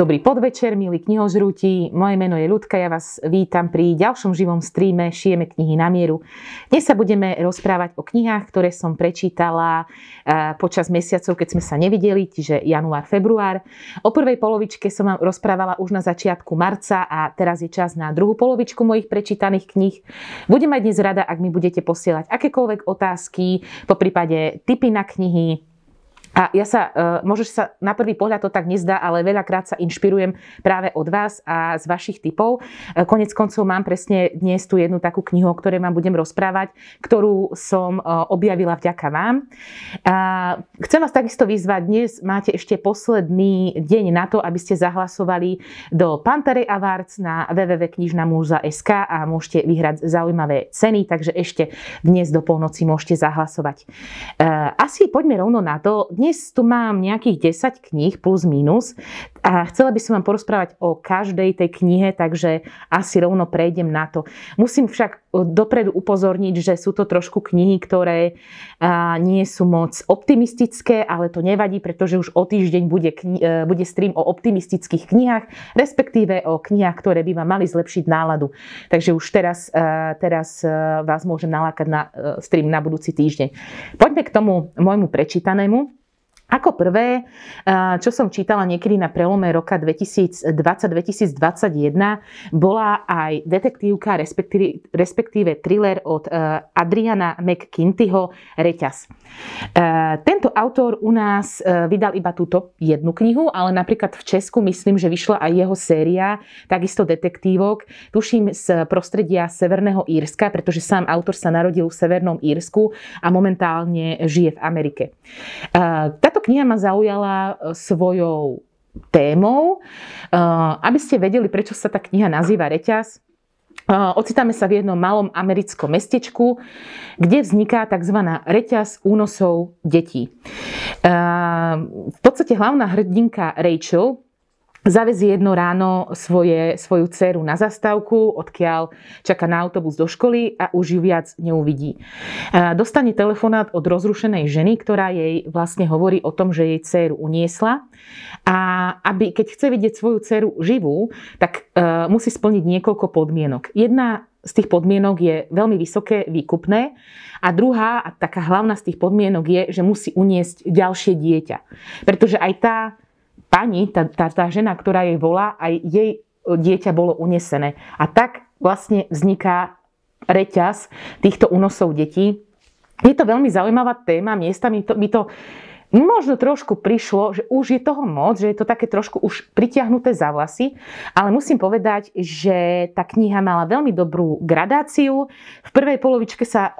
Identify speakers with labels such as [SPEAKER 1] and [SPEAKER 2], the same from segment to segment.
[SPEAKER 1] Dobrý podvečer, milí knihožrúti. Moje meno je Ľudka, ja vás vítam pri ďalšom živom streame Šijeme knihy na mieru. Dnes sa budeme rozprávať o knihách, ktoré som prečítala eh, počas mesiacov, keď sme sa nevideli, čiže január, február. O prvej polovičke som vám rozprávala už na začiatku marca a teraz je čas na druhú polovičku mojich prečítaných kníh. Budem mať dnes rada, ak mi budete posielať akékoľvek otázky, po prípade tipy na knihy, a ja sa, uh, možno sa na prvý pohľad to tak nezdá, ale veľakrát sa inšpirujem práve od vás a z vašich typov. Uh, konec koncov mám presne dnes tu jednu takú knihu, o ktorej vám budem rozprávať, ktorú som uh, objavila vďaka vám. Uh, chcem vás takisto vyzvať, dnes máte ešte posledný deň na to, aby ste zahlasovali do Pantery Awards na www.knižnamúza.sk a môžete vyhrať zaujímavé ceny, takže ešte dnes do polnoci môžete zahlasovať. Asi poďme rovno na to, dnes tu mám nejakých 10 kníh plus minus a chcela by som vám porozprávať o každej tej knihe, takže asi rovno prejdem na to. Musím však dopredu upozorniť, že sú to trošku knihy, ktoré nie sú moc optimistické, ale to nevadí, pretože už o týždeň bude, kni- e, bude stream o optimistických knihách, respektíve o knihách, ktoré by vám mali zlepšiť náladu. Takže už teraz, e, teraz e, vás môžem nalákať na stream na budúci týždeň. Poďme k tomu môjmu prečítanému. Ako prvé, čo som čítala niekedy na prelome roka 2020-2021, bola aj detektívka, respektíve, respektíve thriller od Adriana McKintyho Reťaz. Tento autor u nás vydal iba túto jednu knihu, ale napríklad v Česku myslím, že vyšla aj jeho séria, takisto detektívok, tuším z prostredia Severného Írska, pretože sám autor sa narodil v Severnom Írsku a momentálne žije v Amerike. Táto táto kniha ma zaujala e, svojou témou. E, aby ste vedeli, prečo sa tá kniha nazýva Reťaz, e, Ocitáme sa v jednom malom americkom mestečku, kde vzniká tzv. reťaz únosov detí. V podstate hlavná hrdinka Rachel zavezie jedno ráno svoje, svoju dceru na zastávku, odkiaľ čaká na autobus do školy a už ju viac neuvidí. Dostane telefonát od rozrušenej ženy, ktorá jej vlastne hovorí o tom, že jej dceru uniesla a aby, keď chce vidieť svoju dceru živú, tak uh, musí splniť niekoľko podmienok. Jedna z tých podmienok je veľmi vysoké výkupné a druhá, a taká hlavná z tých podmienok je, že musí uniesť ďalšie dieťa. Pretože aj tá pani, tá, tá, tá žena, ktorá jej volá, aj jej dieťa bolo unesené. A tak vlastne vzniká reťaz týchto únosov detí. Je to veľmi zaujímavá téma, miestami to, by to možno trošku prišlo, že už je toho moc, že je to také trošku už pritiahnuté za vlasy, ale musím povedať, že tá kniha mala veľmi dobrú gradáciu. V prvej polovičke sa uh,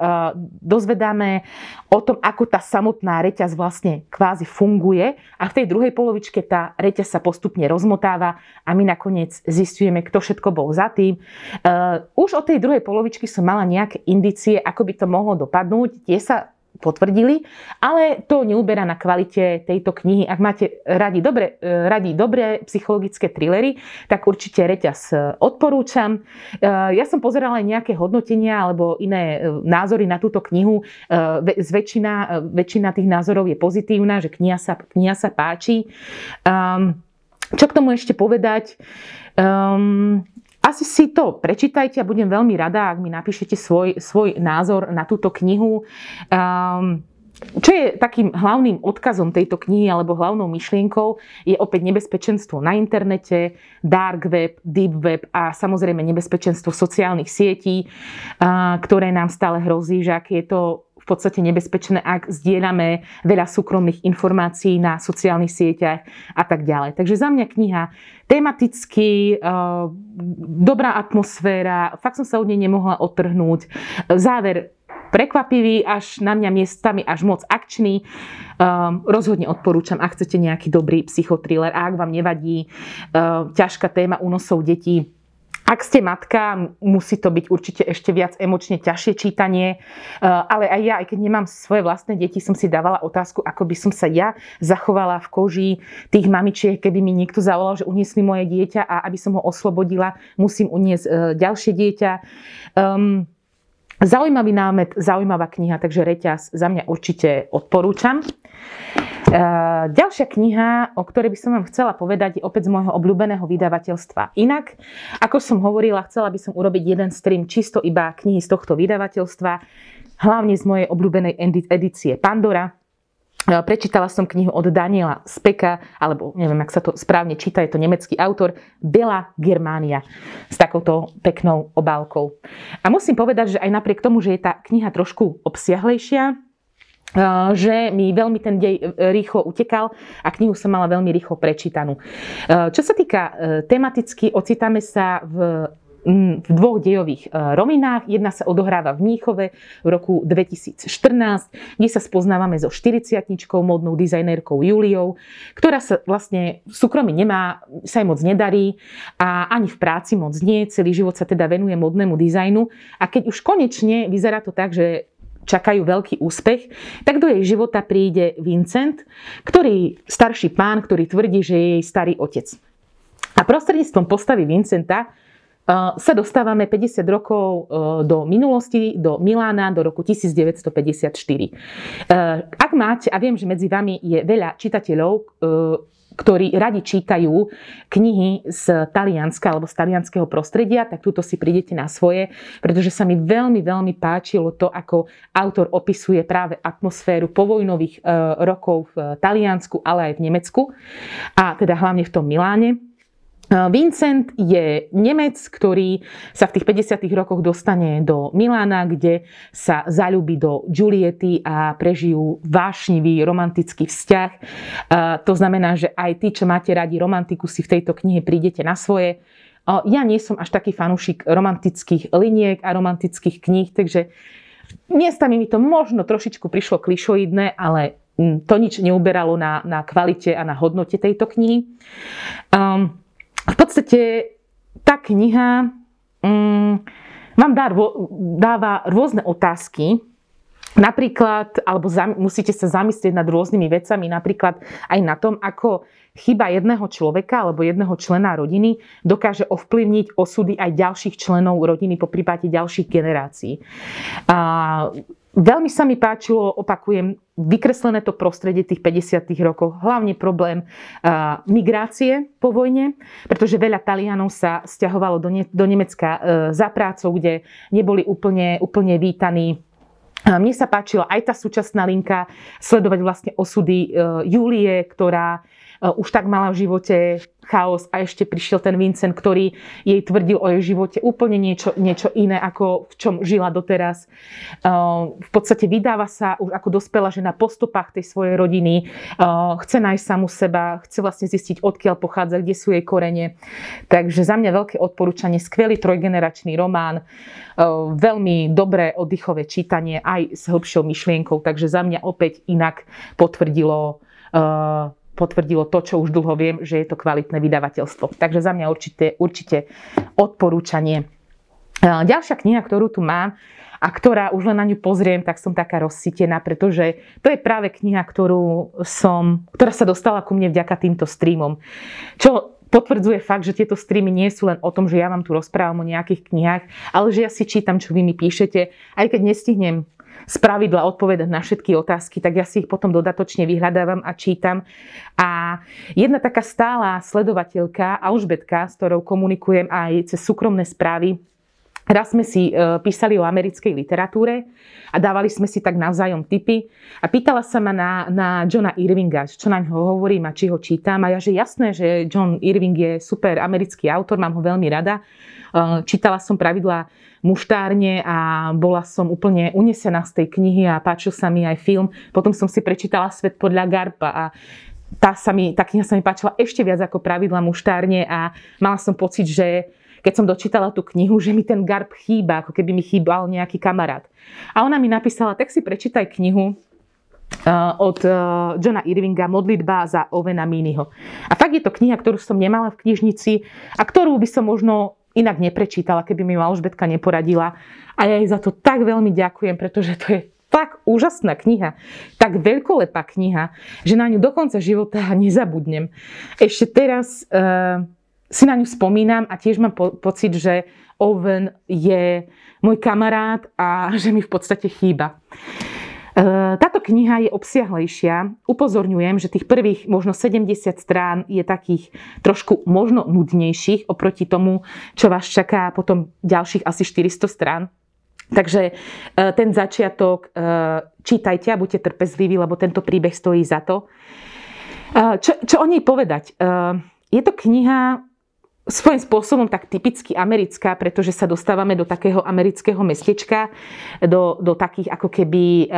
[SPEAKER 1] dozvedáme o tom, ako tá samotná reťaz vlastne kvázi funguje a v tej druhej polovičke tá reťaz sa postupne rozmotáva a my nakoniec zistujeme, kto všetko bol za tým. Uh, už od tej druhej polovičky som mala nejaké indície, ako by to mohlo dopadnúť. Tie sa potvrdili, ale to neuberá na kvalite tejto knihy. Ak máte radi dobre, e, radi dobré psychologické thrillery, tak určite reťaz e, odporúčam. E, ja som pozerala aj nejaké hodnotenia alebo iné názory na túto knihu. Väčšina, väčšina tých názorov je pozitívna, že kniha sa, kniha sa páči. Um, čo k tomu ešte povedať? Um, asi si to prečítajte a budem veľmi rada, ak mi napíšete svoj, svoj názor na túto knihu. Um, čo je takým hlavným odkazom tejto knihy alebo hlavnou myšlienkou je opäť nebezpečenstvo na internete, dark web, deep web a samozrejme nebezpečenstvo sociálnych sietí, ktoré nám stále hrozí, že aké je to podstate nebezpečné, ak zdieľame veľa súkromných informácií na sociálnych sieťach a tak ďalej. Takže za mňa kniha tematicky, eh, dobrá atmosféra, fakt som sa od nej nemohla odtrhnúť. Záver prekvapivý, až na mňa miestami až moc akčný. Um, rozhodne odporúčam, ak chcete nejaký dobrý psychotriller a ak vám nevadí uh, ťažká téma únosov detí, ak ste matka, musí to byť určite ešte viac emočne ťažšie čítanie, eh, ale aj ja, aj keď nemám svoje vlastné deti, som si dávala otázku, ako by som sa ja zachovala v koži tých mamičiek, keby mi niekto zavolal, že uniesli moje dieťa a aby som ho oslobodila, musím uniesť eh, ďalšie dieťa. Um, Zaujímavý námet, zaujímavá kniha, takže reťaz za mňa určite odporúčam. Ďalšia kniha, o ktorej by som vám chcela povedať, je opäť z môjho obľúbeného vydavateľstva. Inak, ako som hovorila, chcela by som urobiť jeden stream čisto iba knihy z tohto vydavateľstva, hlavne z mojej obľúbenej edície Pandora. Prečítala som knihu od Daniela Speka, alebo neviem, ak sa to správne číta, je to nemecký autor, Bela Germania, s takouto peknou obálkou. A musím povedať, že aj napriek tomu, že je tá kniha trošku obsiahlejšia, že mi veľmi ten dej e, rýchlo utekal a knihu som mala veľmi rýchlo prečítanú. Čo sa týka e, tematicky, ocitáme sa v v dvoch dejových e, rovinách. Jedna sa odohráva v Mníchove v roku 2014, kde sa spoznávame so 40 modnou dizajnérkou Juliou, ktorá sa vlastne v súkromí nemá, sa jej moc nedarí a ani v práci moc nie. Celý život sa teda venuje modnému dizajnu a keď už konečne vyzerá to tak, že čakajú veľký úspech, tak do jej života príde Vincent, ktorý, starší pán, ktorý tvrdí, že je jej starý otec. A prostredníctvom postavy Vincenta sa dostávame 50 rokov e, do minulosti, do Milána, do roku 1954. E, ak máte, a viem, že medzi vami je veľa čitateľov, e, ktorí radi čítajú knihy z talianska alebo z talianského prostredia, tak túto si prídete na svoje, pretože sa mi veľmi, veľmi páčilo to, ako autor opisuje práve atmosféru povojnových rokov v Taliansku, ale aj v Nemecku a teda hlavne v tom Miláne. Vincent je Nemec, ktorý sa v tých 50. rokoch dostane do Milána, kde sa zalúbi do Juliety a prežijú vášnivý romantický vzťah. To znamená, že aj tí, čo máte radi romantiku, si v tejto knihe prídete na svoje. Ja nie som až taký fanúšik romantických liniek a romantických kníh, takže miestami mi to možno trošičku prišlo klišoidné, ale to nič neuberalo na, na kvalite a na hodnote tejto knihy. Um, v podstate tá kniha um, vám dá, dáva rôzne otázky, Napríklad, alebo zam, musíte sa zamyslieť nad rôznymi vecami, napríklad aj na tom, ako chyba jedného človeka alebo jedného člena rodiny dokáže ovplyvniť osudy aj ďalších členov rodiny, po prípade ďalších generácií. A Veľmi sa mi páčilo, opakujem, vykreslené to prostredie tých 50. rokov, hlavne problém uh, migrácie po vojne, pretože veľa Talianov sa stiahovalo do, ne- do Nemecka uh, za prácou, kde neboli úplne, úplne vítaní mne sa páčila aj tá súčasná linka, sledovať vlastne osudy Júlie, ktorá už tak mala v živote chaos a ešte prišiel ten Vincent, ktorý jej tvrdil o jej živote úplne niečo, niečo iné, ako v čom žila doteraz. V podstate vydáva sa už ako dospela žena po stopách tej svojej rodiny, chce nájsť samu seba, chce vlastne zistiť, odkiaľ pochádza, kde sú jej korene. Takže za mňa veľké odporúčanie, skvelý trojgeneračný román, veľmi dobré oddychové čítanie aj s hĺbšou myšlienkou, takže za mňa opäť inak potvrdilo potvrdilo to, čo už dlho viem, že je to kvalitné vydavateľstvo. Takže za mňa určite, určite odporúčanie. Ďalšia kniha, ktorú tu mám a ktorá už len na ňu pozriem, tak som taká rozsítená, pretože to je práve kniha, ktorú som, ktorá sa dostala ku mne vďaka týmto streamom. Čo potvrdzuje fakt, že tieto streamy nie sú len o tom, že ja vám tu rozprávam o nejakých knihách, ale že ja si čítam, čo vy mi píšete, aj keď nestihnem z pravidla odpovedať na všetky otázky, tak ja si ich potom dodatočne vyhľadávam a čítam. A jedna taká stála sledovateľka, Alžbetka, s ktorou komunikujem aj cez súkromné správy, Raz sme si e, písali o americkej literatúre a dávali sme si tak navzájom tipy a pýtala sa ma na, na Johna Irvinga, čo na ňo hovorím a či ho čítam. A ja, že jasné, že John Irving je super americký autor, mám ho veľmi rada. E, čítala som pravidla muštárne a bola som úplne unesená z tej knihy a páčil sa mi aj film. Potom som si prečítala Svet podľa Garpa a tá, sa mi, tá kniha sa mi páčila ešte viac ako pravidla muštárne a mala som pocit, že keď som dočítala tú knihu, že mi ten garb chýba, ako keby mi chýbal nejaký kamarát. A ona mi napísala, tak si prečítaj knihu, Uh, od uh, Johna Irvinga Modlitba za Ovena Miniho. A fakt je to kniha, ktorú som nemala v knižnici a ktorú by som možno inak neprečítala, keby mi Alžbetka neporadila. A ja jej za to tak veľmi ďakujem, pretože to je tak úžasná kniha, tak veľkolepá kniha, že na ňu do konca života nezabudnem. Ešte teraz uh, si na ňu spomínam a tiež mám po- pocit, že Owen je môj kamarát a že mi v podstate chýba. Táto kniha je obsiahlejšia. Upozorňujem, že tých prvých možno 70 strán je takých trošku možno nudnejších oproti tomu, čo vás čaká potom ďalších asi 400 strán. Takže e, ten začiatok e, čítajte a buďte trpezliví, lebo tento príbeh stojí za to. Čo, čo o nej povedať? Je to kniha svojím spôsobom tak typicky americká, pretože sa dostávame do takého amerického mestečka, do, do takých ako keby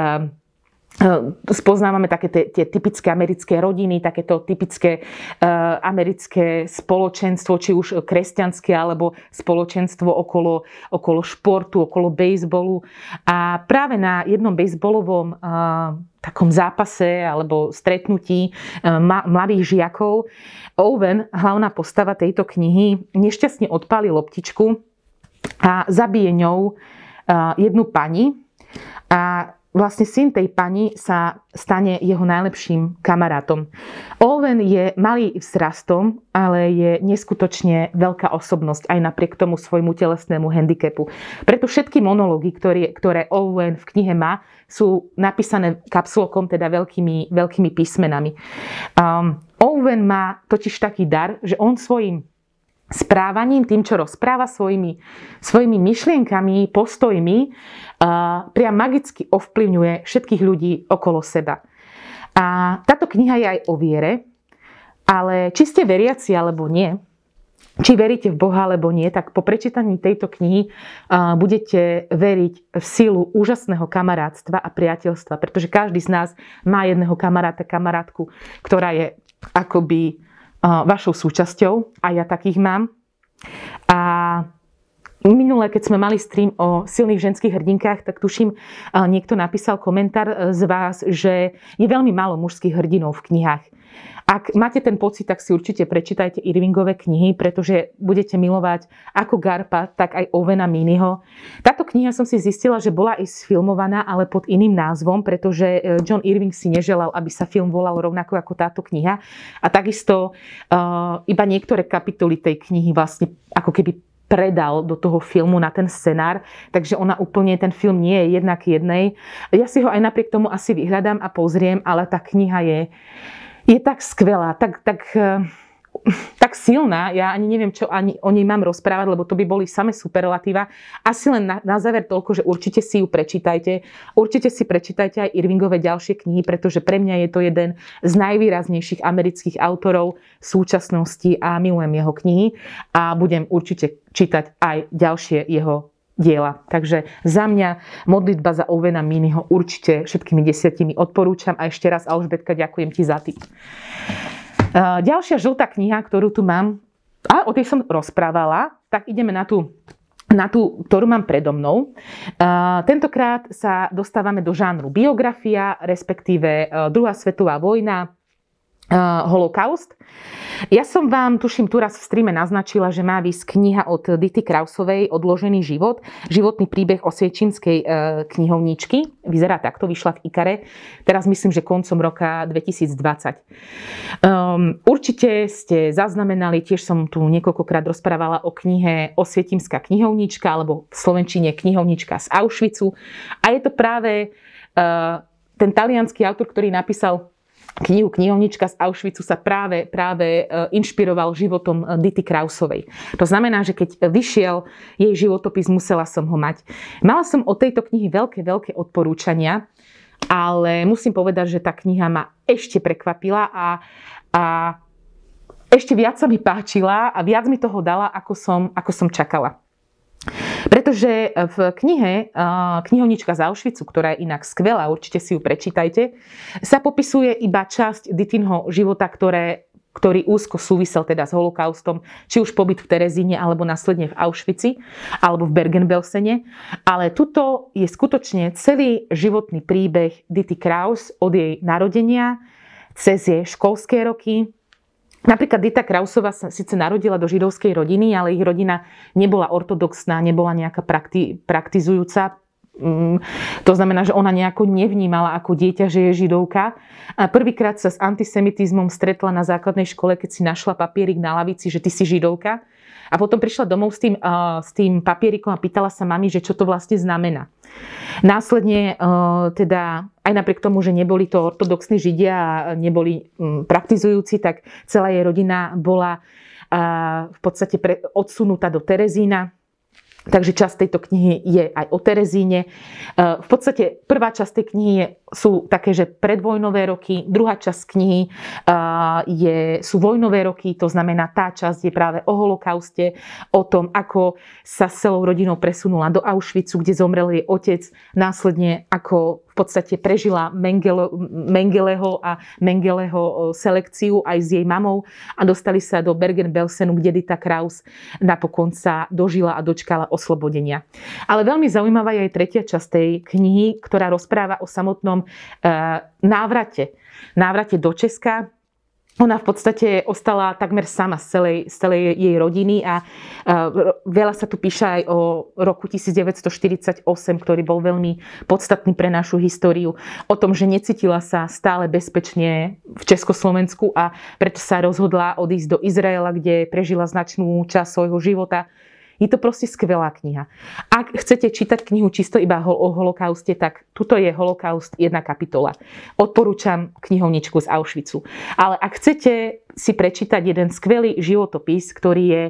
[SPEAKER 1] Ehm, spoznávame také tie, tie typické americké rodiny, takéto typické uh, americké spoločenstvo, či už kresťanské, alebo spoločenstvo okolo, okolo športu, okolo bejsbolu. A práve na jednom bejsbolovom uh, takom zápase alebo stretnutí uh, mladých žiakov Owen, hlavná postava tejto knihy, nešťastne odpáli loptičku a zabije ňou jednu pani. A vlastne syn tej pani sa stane jeho najlepším kamarátom. Owen je malý vzrastom, ale je neskutočne veľká osobnosť aj napriek tomu svojmu telesnému handicapu. Preto všetky monológy, ktoré, ktoré Owen v knihe má, sú napísané kapsulkom, teda veľkými, veľkými písmenami. Um, Owen má totiž taký dar, že on svojim správaním, tým, čo rozpráva svojimi, svojimi myšlienkami, postojmi, priam magicky ovplyvňuje všetkých ľudí okolo seba. A táto kniha je aj o viere, ale či ste veriaci alebo nie, či veríte v Boha alebo nie, tak po prečítaní tejto knihy budete veriť v sílu úžasného kamarátstva a priateľstva, pretože každý z nás má jedného kamaráta, kamarátku, ktorá je akoby vašou súčasťou a ja takých mám. A Minule, keď sme mali stream o silných ženských hrdinkách, tak tuším, niekto napísal komentár e, z vás, že je veľmi málo mužských hrdinov v knihách. Ak máte ten pocit, tak si určite prečítajte Irvingové knihy, pretože budete milovať ako Garpa, tak aj Ovena Miniho. Táto kniha som si zistila, že bola i sfilmovaná, ale pod iným názvom, pretože e, John Irving si neželal, aby sa film volal rovnako ako táto kniha. A takisto uh, iba niektoré kapitoly tej knihy vlastne ako keby predal do toho filmu na ten scenár, takže ona úplne, ten film nie je jednak jednej. Ja si ho aj napriek tomu asi vyhľadám a pozriem, ale tá kniha je, je tak skvelá, tak, tak, eh, tak silná, ja ani neviem, čo ani o nej mám rozprávať, lebo to by boli same superlatíva. Asi len na, na záver toľko, že určite si ju prečítajte. Určite si prečítajte aj Irvingové ďalšie knihy, pretože pre mňa je to jeden z najvýraznejších amerických autorov súčasnosti a milujem jeho knihy a budem určite čítať aj ďalšie jeho diela. Takže za mňa modlitba za Ovena Miniho určite všetkými desiatimi odporúčam a ešte raz Alžbetka ďakujem ti za tým. Ďalšia žltá kniha, ktorú tu mám, a o tej som rozprávala, tak ideme na tú na tú, ktorú mám predo mnou. tentokrát sa dostávame do žánru biografia, respektíve druhá svetová vojna, holokaust. Ja som vám, tuším, tu raz v streame naznačila, že má vysť kniha od Dity Krausovej Odložený život, životný príbeh osviečinskej e, knihovničky. Vyzerá takto, vyšla v Ikare. Teraz myslím, že koncom roka 2020. Um, ehm, určite ste zaznamenali, tiež som tu niekoľkokrát rozprávala o knihe Osvietimská knihovnička, alebo v Slovenčine knihovnička z Auschwitzu. A je to práve uh, ten talianský autor, ktorý napísal knihu Knihovnička z Auschwitzu sa práve, práve e, inšpiroval životom e, Dity Krausovej. To znamená, že keď vyšiel jej životopis, musela som ho mať. Mala som od tejto knihy veľké, veľké odporúčania, ale musím povedať, že tá kniha ma ešte prekvapila a, a ešte viac sa mi páčila a viac mi toho dala, ako som, ako som čakala. Pretože v knihe Knihovnička z Auschwitzu, ktorá je inak skvelá, určite si ju prečítajte, sa popisuje iba časť Ditinho života, ktoré, ktorý úzko súvisel teda s holokaustom, či už pobyt v Terezíne, alebo následne v Auschwitzi, alebo v Bergen-Belsene. Ale tuto je skutočne celý životný príbeh Dity Kraus od jej narodenia cez jej školské roky, Napríklad Dita Krausová sa síce narodila do židovskej rodiny, ale ich rodina nebola ortodoxná, nebola nejaká prakti- praktizujúca. Mm, to znamená, že ona nejako nevnímala ako dieťa, že je židovka. A prvýkrát sa s antisemitizmom stretla na základnej škole, keď si našla papierik na lavici, že ty si židovka. A potom prišla domov s tým, s tým papierikom a pýtala sa mami, že čo to vlastne znamená. Následne teda aj napriek tomu, že neboli to ortodoxní židia a neboli praktizujúci, tak celá jej rodina bola v podstate odsunutá do Terezína, Takže časť tejto knihy je aj o Terezíne. V podstate prvá časť tej knihy je sú také, že predvojnové roky, druhá časť knihy je, sú vojnové roky, to znamená tá časť je práve o holokauste, o tom, ako sa s celou rodinou presunula do Auschwitzu, kde zomrel jej otec, následne ako v podstate prežila Mengele, Mengeleho a Mengeleho selekciu aj s jej mamou a dostali sa do Bergen-Belsenu, kde Dita Kraus napokon sa dožila a dočkala oslobodenia. Ale veľmi zaujímavá je aj tretia časť tej knihy, ktorá rozpráva o samotnom Eh, návrate. Návrate do Česka, ona v podstate ostala takmer sama z celej, z celej jej rodiny a veľa sa tu píše aj o roku 1948, ktorý bol veľmi podstatný pre našu históriu. O tom, že necítila sa stále bezpečne v Československu a preto sa rozhodla odísť do Izraela, kde prežila značnú časť svojho života je to proste skvelá kniha. Ak chcete čítať knihu čisto iba o holokauste, tak tuto je holokaust jedna kapitola. Odporúčam knihovničku z Auschwitzu. Ale ak chcete si prečítať jeden skvelý životopis, ktorý je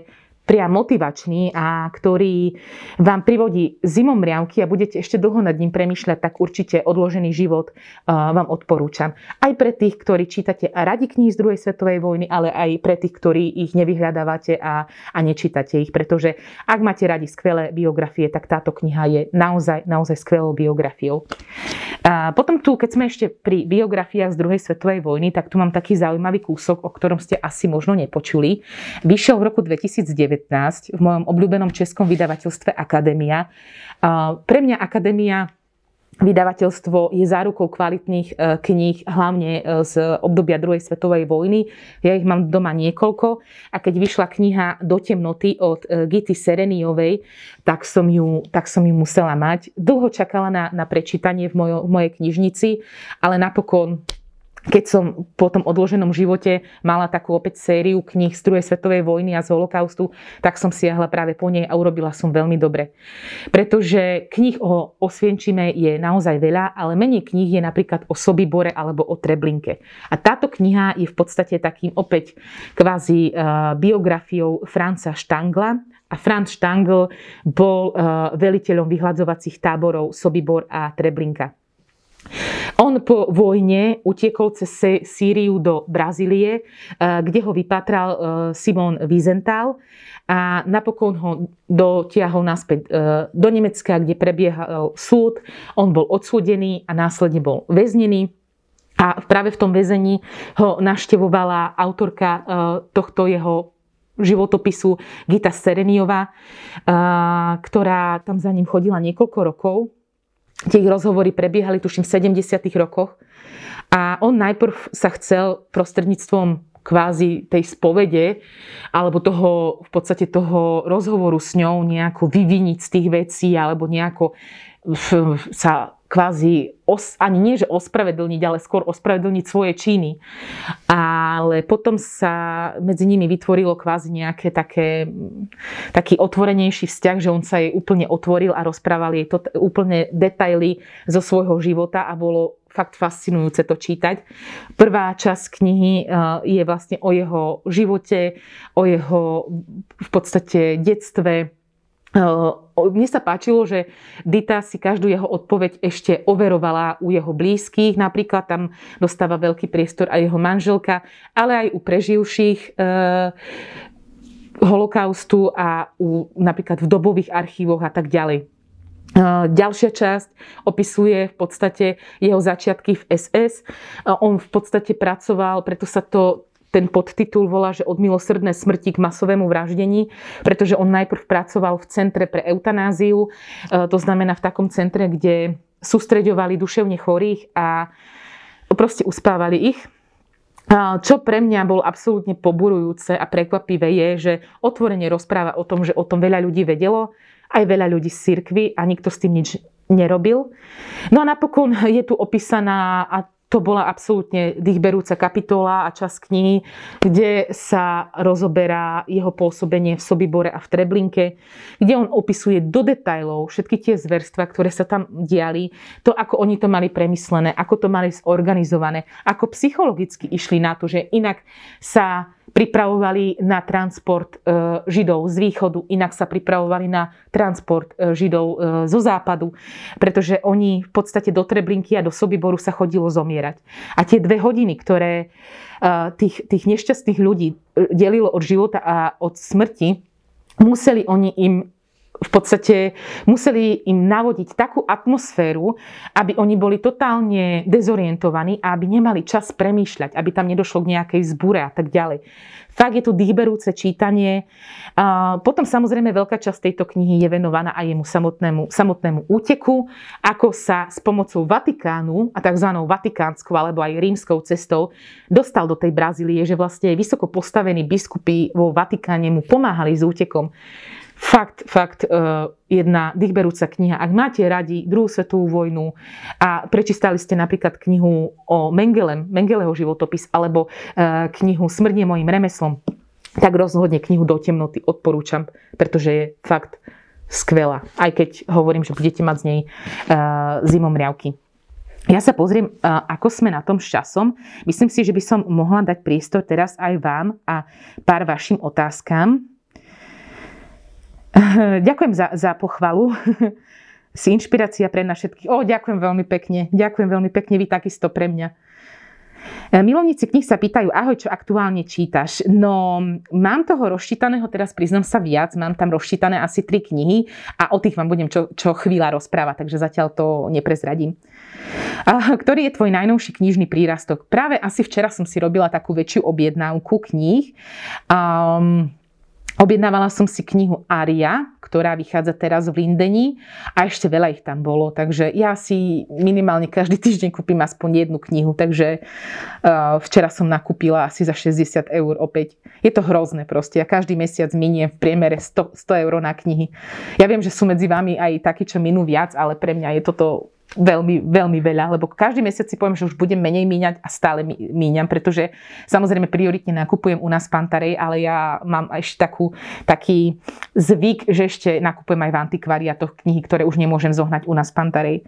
[SPEAKER 1] priam motivačný a ktorý vám privodí zimom riavky a budete ešte dlho nad ním premyšľať, tak určite odložený život vám odporúčam. Aj pre tých, ktorí čítate radi knihy z druhej svetovej vojny, ale aj pre tých, ktorí ich nevyhľadávate a, a nečítate ich, pretože ak máte radi skvelé biografie, tak táto kniha je naozaj, naozaj skvelou biografiou. A potom tu, keď sme ešte pri biografiách z druhej svetovej vojny, tak tu mám taký zaujímavý kúsok, o ktorom ste asi možno nepočuli. Vyšiel v roku 2009 v mojom obľúbenom českom vydavateľstve Akadémia. Pre mňa Akadémia Vydavateľstvo je zárukou kvalitných e, kníh, hlavne e, z obdobia druhej svetovej vojny. Ja ich mám doma niekoľko a keď vyšla kniha Do temnoty od e, Gity Sereniovej, tak som ju, tak som ju musela mať. Dlho čakala na, na prečítanie v, mojo, v mojej knižnici, ale napokon keď som po tom odloženom živote mala takú opäť sériu kníh z druhej svetovej vojny a z holokaustu, tak som siahla práve po nej a urobila som veľmi dobre. Pretože kníh o Osvienčime je naozaj veľa, ale menej kníh je napríklad o Sobibore alebo o Treblinke. A táto kniha je v podstate takým opäť kvázi uh, biografiou Franca Štangla, a Franz Stangl bol uh, veliteľom vyhľadzovacích táborov Sobibor a Treblinka. On po vojne utiekol cez Sýriu do Brazílie, eh, kde ho vypatral eh, Simon Wiesenthal a napokon ho dotiahol naspäť eh, do Nemecka, kde prebiehal súd. On bol odsúdený a následne bol väznený. A práve v tom väzení ho naštevovala autorka tohto jeho životopisu Gita Sereniová, ktorá tam za ním chodila niekoľko rokov Tie rozhovory prebiehali, tuším, v 70. rokoch. A on najprv sa chcel prostredníctvom kvázi tej spovede alebo toho, v podstate toho rozhovoru s ňou nejako vyviniť z tých vecí alebo nejako sa kvázi os, ani nie, že ospravedlniť, ale skôr ospravedlniť svoje činy. Ale potom sa medzi nimi vytvorilo kvázi nejaké také, taký otvorenejší vzťah, že on sa jej úplne otvoril a rozprával jej to, úplne detaily zo svojho života a bolo fakt fascinujúce to čítať. Prvá časť knihy eh, je vlastne o jeho živote, o jeho v podstate detstve, mne sa páčilo, že Dita si každú jeho odpoveď ešte overovala u jeho blízkych. Napríklad tam dostáva veľký priestor aj jeho manželka, ale aj u preživších e, holokaustu a u, napríklad v dobových archívoch a tak ďalej. Ďalšia časť opisuje v podstate jeho začiatky v SS. On v podstate pracoval, preto sa to ten podtitul volá, že od milosrdné smrti k masovému vraždení, pretože on najprv pracoval v centre pre eutanáziu, e, to znamená v takom centre, kde sústreďovali duševne chorých a proste uspávali ich. Čo pre mňa bol absolútne poburujúce a prekvapivé je, že otvorene rozpráva o tom, že o tom veľa ľudí vedelo, aj veľa ľudí z cirkvy a nikto s tým nič nerobil. No a napokon je tu opísaná, a to bola absolútne dýchberúca kapitola a čas knihy, kde sa rozoberá jeho pôsobenie v Sobibore a v Treblinke, kde on opisuje do detajlov všetky tie zverstva, ktoré sa tam diali, to, ako oni to mali premyslené, ako to mali zorganizované, ako psychologicky išli na to, že inak sa pripravovali na transport e, Židov z východu, inak sa pripravovali na transport e, Židov e, zo západu, pretože oni v podstate do Treblinky a do Sobiboru sa chodilo zomierať. A tie dve hodiny, ktoré tých, tých nešťastných ľudí delilo od života a od smrti, museli oni im v podstate museli im navodiť takú atmosféru, aby oni boli totálne dezorientovaní a aby nemali čas premýšľať, aby tam nedošlo k nejakej zbure a tak ďalej. Fakt je tu dýchberúce čítanie. A potom samozrejme veľká časť tejto knihy je venovaná aj jemu samotnému, samotnému úteku, ako sa s pomocou Vatikánu a tzv. vatikánskou alebo aj rímskou cestou dostal do tej Brazílie, že vlastne vysoko postavení biskupy vo Vatikáne mu pomáhali s útekom fakt, fakt uh, jedna dýchberúca kniha. Ak máte radi druhú svetovú vojnu a prečítali ste napríklad knihu o Mengelem, Mengeleho životopis alebo uh, knihu Smrť je mojim remeslom, tak rozhodne knihu Do temnoty odporúčam, pretože je fakt skvelá. Aj keď hovorím, že budete mať z nej uh, zimomriavky. Ja sa pozriem, ako sme na tom s časom. Myslím si, že by som mohla dať priestor teraz aj vám a pár vašim otázkam. Ďakujem za, za pochvalu. si inšpirácia pre nás všetkých. O, ďakujem veľmi pekne. Ďakujem veľmi pekne, vy takisto pre mňa. E, milovníci knih sa pýtajú, ahoj, čo aktuálne čítaš? No, mám toho rozčítaného, teraz priznám sa viac, mám tam rozčítané asi tri knihy a o tých vám budem čo, čo chvíľa rozprávať, takže zatiaľ to neprezradím. A, ktorý je tvoj najnovší knižný prírastok? Práve asi včera som si robila takú väčšiu objednávku kníh. Um, Objednávala som si knihu Aria, ktorá vychádza teraz v Lindeni a ešte veľa ich tam bolo, takže ja si minimálne každý týždeň kúpim aspoň jednu knihu, takže uh, včera som nakúpila asi za 60 eur opäť. Je to hrozné proste, ja každý mesiac miniem v priemere 100, 100 eur na knihy. Ja viem, že sú medzi vami aj takí, čo minú viac, ale pre mňa je toto veľmi, veľmi veľa, lebo každý mesiac si poviem, že už budem menej míňať a stále míňam, pretože samozrejme prioritne nakupujem u nás Pantarej, ale ja mám ešte takú, taký zvyk, že ešte nakupujem aj v antikvariatoch knihy, ktoré už nemôžem zohnať u nás Pantarej.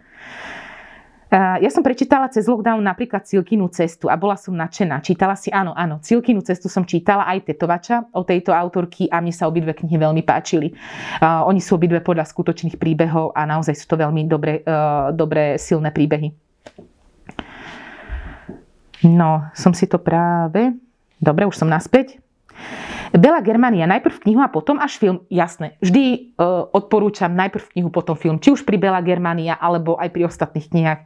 [SPEAKER 1] Ja som prečítala cez lockdown napríklad Cilkinu cestu a bola som nadšená. Čítala si, áno, áno, Cilkinu cestu som čítala aj Tetovača o tejto autorky a mne sa obidve knihy veľmi páčili. Uh, oni sú obidve podľa skutočných príbehov a naozaj sú to veľmi dobré, uh, dobré silné príbehy. No, som si to práve... Dobre, už som naspäť. Bela Germania, najprv knihu a potom až film. Jasné, vždy uh, odporúčam najprv knihu, potom film. Či už pri Bela Germania, alebo aj pri ostatných knihách.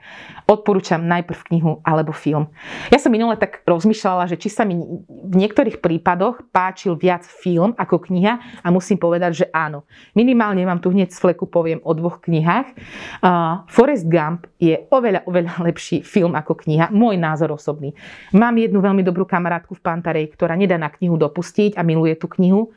[SPEAKER 1] Odporúčam najprv knihu alebo film. Ja som minule tak rozmýšľala, že či sa mi v niektorých prípadoch páčil viac film ako kniha a musím povedať, že áno. Minimálne vám tu hneď z fleku poviem o dvoch knihách. Uh, Forrest Gump je oveľa, oveľa lepší film ako kniha. Môj názor osobný. Mám jednu veľmi dobrú kamarátku v Pantarej, ktorá nedá na knihu dopustiť a miluje tú knihu.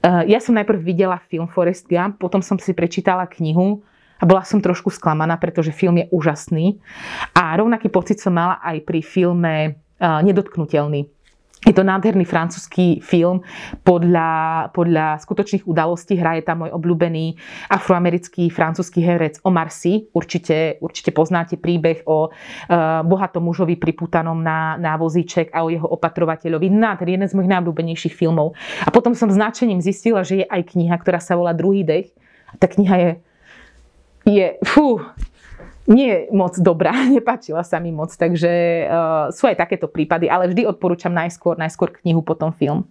[SPEAKER 1] Eh, ja som najprv videla film Forest Gump, potom som si prečítala knihu a bola som trošku sklamaná, pretože film je úžasný. A rovnaký pocit som mala aj pri filme eh, Nedotknutelný je to nádherný francúzsky film podľa, podľa skutočných udalostí. Hraje tam môj obľúbený afroamerický francúzsky herec Omar Sy. Určite, určite poznáte príbeh o uh, bohatom mužovi priputanom na, na vozíček a o jeho opatrovateľovi. Nádherný, jeden z mojich najobľúbenejších filmov. A potom som značením zistila, že je aj kniha, ktorá sa volá Druhý dech. A tá kniha je, je fú, nie je moc dobrá, nepáčila sa mi moc, takže uh, sú aj takéto prípady, ale vždy odporúčam najskôr, najskôr knihu, potom film.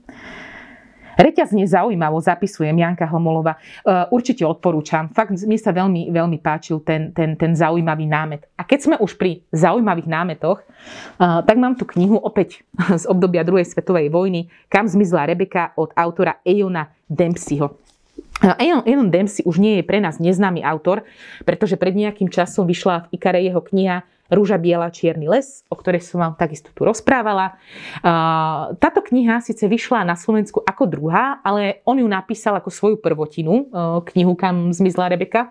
[SPEAKER 1] Reťazne zaujímavo zapisujem Janka Homolova. Uh, určite odporúčam. Fakt mi sa veľmi, veľmi páčil ten, ten, ten zaujímavý námet. A keď sme už pri zaujímavých námetoch, uh, tak mám tu knihu opäť z obdobia druhej svetovej vojny Kam zmizla Rebeka od autora Ejona Dempseyho. Elon Dempsey už nie je pre nás neznámy autor, pretože pred nejakým časom vyšla v Ikare jeho kniha Rúža biela, čierny les, o ktorej som vám takisto tu rozprávala. Táto kniha síce vyšla na Slovensku ako druhá, ale on ju napísal ako svoju prvotinu, knihu Kam zmizla Rebeka.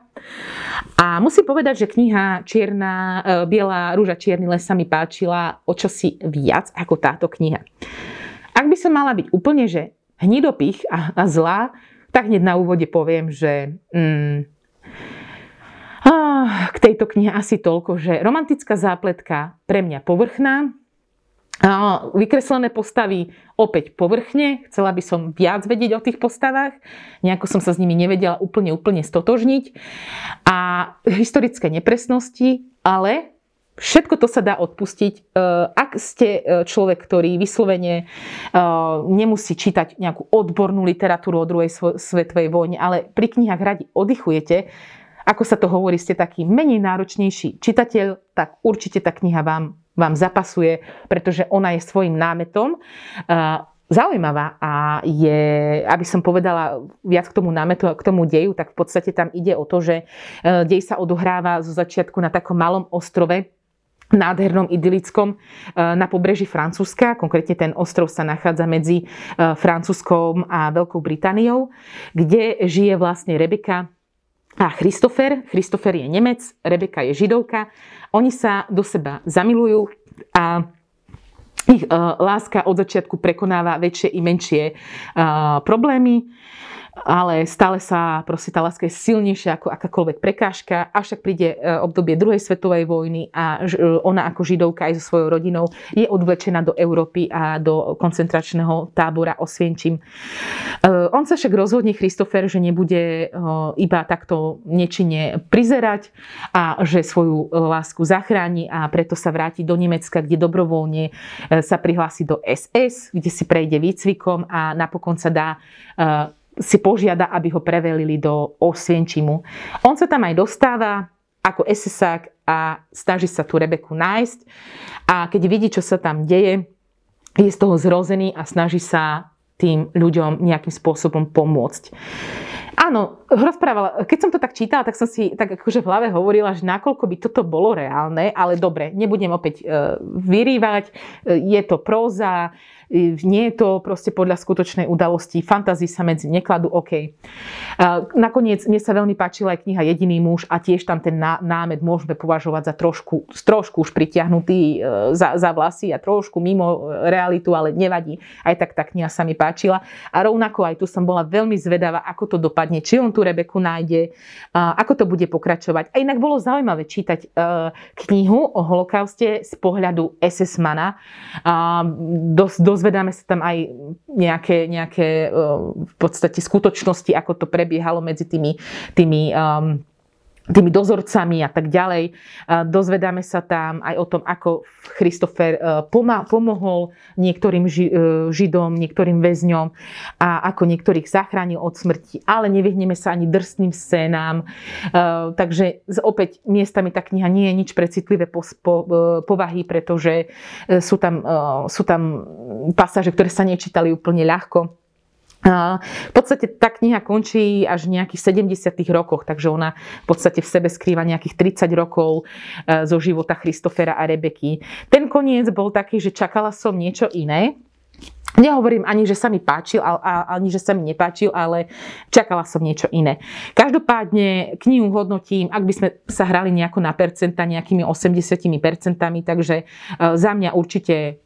[SPEAKER 1] A musím povedať, že kniha Čierna, Biela rúža, čierny les sa mi páčila o čosi viac ako táto kniha. Ak by som mala byť úplne, že hnidopich a zlá, tak hneď na úvode poviem, že mm, k tejto knihe asi toľko, že romantická zápletka pre mňa povrchná, vykreslené postavy opäť povrchne, chcela by som viac vedieť o tých postavách, nejako som sa s nimi nevedela úplne, úplne stotožniť. A historické nepresnosti, ale všetko to sa dá odpustiť. E, ak ste e, človek, ktorý vyslovene e, nemusí čítať nejakú odbornú literatúru o druhej svetovej vojne, ale pri knihách radi oddychujete, ako sa to hovorí, ste taký menej náročnejší čitateľ, tak určite tá kniha vám, vám zapasuje, pretože ona je svojim námetom zaujímavá a je, aby som povedala viac k tomu námetu, k tomu deju, tak v podstate tam ide o to, že dej sa odohráva zo začiatku na takom malom ostrove, nádhernom idylickom e, na pobreží Francúzska. Konkrétne ten ostrov sa nachádza medzi e, Francúzskom a Veľkou Britániou, kde žije vlastne Rebeka a Christopher. Christopher je Nemec, Rebeka je Židovka. Oni sa do seba zamilujú a ich uh, láska od začiatku prekonáva väčšie i menšie problémy ale stále sa proste tá láska je silnejšia ako akákoľvek prekážka. Avšak príde e, obdobie druhej svetovej vojny a e, ona ako židovka aj so svojou rodinou je odvlečená do Európy a do koncentračného tábora Osvienčím. E, on sa však rozhodne, Christopher, že nebude iba takto nečine prizerať a že svoju lásku zachráni a preto sa vráti do Nemecka, kde dobrovoľne sa prihlási do SS, kde si prejde výcvikom a napokon sa dá si požiada, aby ho prevelili do Osvienčimu. On sa tam aj dostáva ako esesák a snaží sa tú Rebeku nájsť. A keď vidí, čo sa tam deje, je z toho zrozený a snaží sa tým ľuďom nejakým spôsobom pomôcť. Áno, rozprávala, keď som to tak čítala, tak som si tak akože v hlave hovorila, že nakoľko by toto bolo reálne, ale dobre, nebudem opäť e, vyrývať, e, je to próza, nie je to proste podľa skutočnej udalosti, fantázii sa medzi nekladú, OK. Nakoniec mne sa veľmi páčila aj kniha Jediný muž a tiež tam ten námet môžeme považovať za trošku, trošku už pritiahnutý e, za, za vlasy a trošku mimo realitu, ale nevadí. Aj tak tá kniha sa mi páčila. A rovnako aj tu som bola veľmi zvedavá, ako to dopadne, či on tú Rebeku nájde, ako to bude pokračovať. A inak bolo zaujímavé čítať e, knihu o holokauste z pohľadu SS-mana. Dosť, dosť dozvedáme sa tam aj nejaké, nejaké v podstate skutočnosti, ako to prebiehalo medzi tými, tými um, tými dozorcami a tak ďalej. Dozvedáme sa tam aj o tom, ako Christopher e, pomohol niektorým e, židom, niektorým väzňom a ako niektorých zachránil od smrti, ale nevyhneme sa ani drsným scénám. E, takže opäť miestami tá kniha nie je nič precitlivé povahy, pretože sú tam, sú tam pasáže, ktoré sa nečítali úplne ľahko v podstate tá kniha končí až v nejakých 70. rokoch, takže ona v podstate v sebe skrýva nejakých 30 rokov e, zo života Christofera a Rebeky. Ten koniec bol taký, že čakala som niečo iné, Nehovorím ani, že sa mi páčil, ani, že sa mi nepáčil, ale čakala som niečo iné. Každopádne knihu hodnotím, ak by sme sa hrali nejako na percenta, nejakými 80% takže e, za mňa určite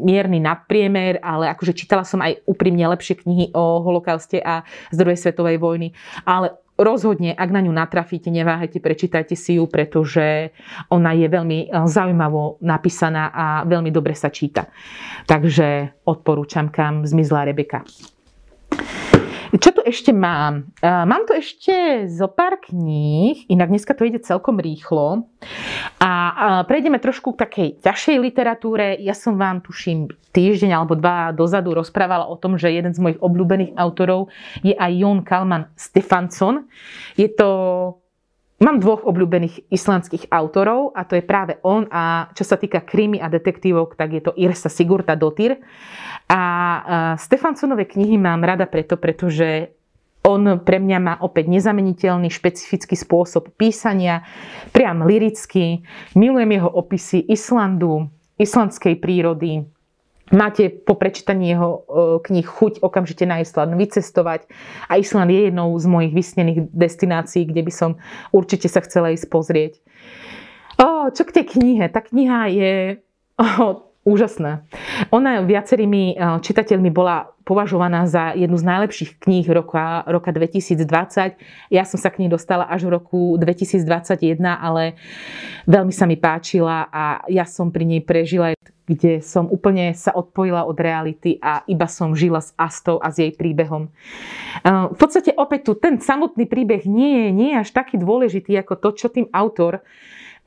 [SPEAKER 1] mierny nadpriemer, ale akože čítala som aj úprimne lepšie knihy o holokauste a z druhej svetovej vojny, ale rozhodne, ak na ňu natrafíte, neváhajte, prečítajte si ju, pretože ona je veľmi eh, zaujímavo napísaná a veľmi dobre sa číta. Takže odporúčam, kam zmizla Rebeka. Čo tu ešte mám? Mám tu ešte zo pár kníh, inak dneska to ide celkom rýchlo. A prejdeme trošku k takej ťažšej literatúre. Ja som vám, tuším, týždeň alebo dva dozadu rozprávala o tom, že jeden z mojich obľúbených autorov je aj Jon Kalman Stefansson. Je to Mám dvoch obľúbených islandských autorov a to je práve on a čo sa týka krímy a detektívok, tak je to Irsa Sigurta Dotyr. A Stefansonové knihy mám rada preto, pretože On pre mňa má opäť nezameniteľný, špecifický spôsob písania, priam lirický. Milujem jeho opisy Islandu, islandskej prírody, máte po prečítaní jeho e, kníh chuť okamžite na Island vycestovať. A Island je jednou z mojich vysnených destinácií, kde by som určite sa chcela ísť pozrieť. O, čo k tej knihe? Tá kniha je o, úžasná. Ona viacerými e, čitateľmi bola považovaná za jednu z najlepších kníh roka, roka 2020. Ja som sa k nej dostala až v roku 2021, ale veľmi sa mi páčila a ja som pri nej prežila kde som úplne sa odpojila od reality a iba som žila s Astou a s jej príbehom. V podstate opäť tu ten samotný príbeh nie je, nie je až taký dôležitý ako to, čo tým autor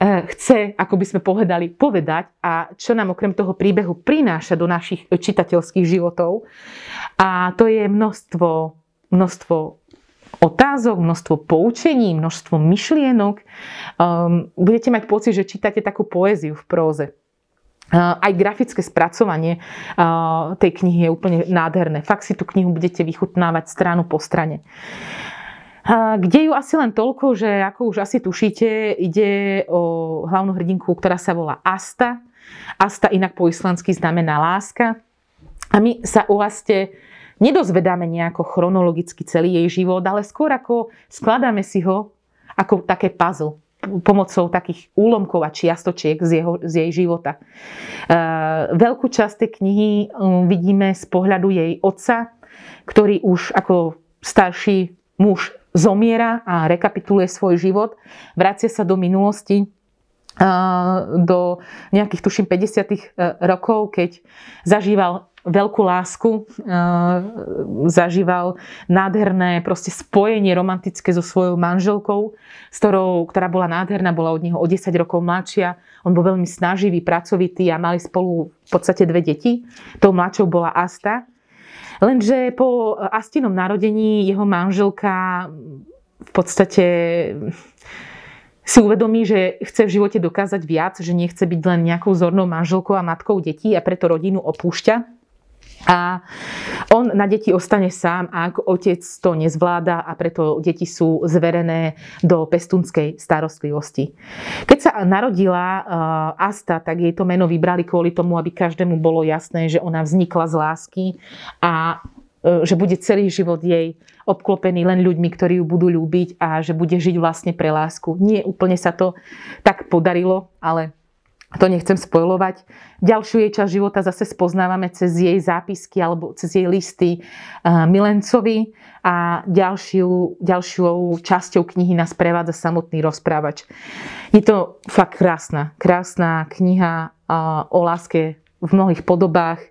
[SPEAKER 1] chce, ako by sme povedali, povedať a čo nám okrem toho príbehu prináša do našich čitateľských životov. A to je množstvo, množstvo otázok, množstvo poučení, množstvo myšlienok. Um, budete mať pocit, že čítate takú poéziu v próze. Aj grafické spracovanie tej knihy je úplne nádherné. Fakt si tú knihu budete vychutnávať stranu po strane. Kde ju asi len toľko, že ako už asi tušíte, ide o hlavnú hrdinku, ktorá sa volá Asta. Asta inak po islandsky znamená láska. A my sa o Aste nedozvedáme nejako chronologicky celý jej život, ale skôr ako skladáme si ho ako také puzzle pomocou takých úlomkov a čiastočiek z, jeho, z jej života. Veľkú časť tej knihy um, vidíme z pohľadu jej otca, ktorý už ako starší muž zomiera a rekapituluje svoj život, vracia sa do minulosti, do nejakých, tuším, 50 e, rokov, keď zažíval veľkú lásku, e, zažíval nádherné proste spojenie romantické so svojou manželkou, s ktorou, ktorá bola nádherná, bola od neho o 10 rokov mladšia. On bol veľmi snaživý, pracovitý a mali spolu v podstate dve deti. Tou mladšou bola Asta. Lenže po Astinom narodení jeho manželka v podstate si uvedomí, že chce v živote dokázať viac, že nechce byť len nejakou zornou manželkou a matkou detí a preto rodinu opúšťa a on na deti ostane sám ako otec to nezvláda a preto deti sú zverené do pestunskej starostlivosti. Keď sa narodila uh, Asta, tak jej to meno vybrali kvôli tomu, aby každému bolo jasné, že ona vznikla z lásky a uh, že bude celý život jej obklopený len ľuďmi, ktorí ju budú ľúbiť a že bude žiť vlastne pre lásku. Nie úplne sa to tak podarilo, ale to nechcem spojovať. Ďalšiu jej časť života zase spoznávame cez jej zápisky alebo cez jej listy Milencovi a ďalšiu, ďalšou časťou knihy nás prevádza samotný rozprávač. Je to fakt krásna, krásna kniha o láske v mnohých podobách.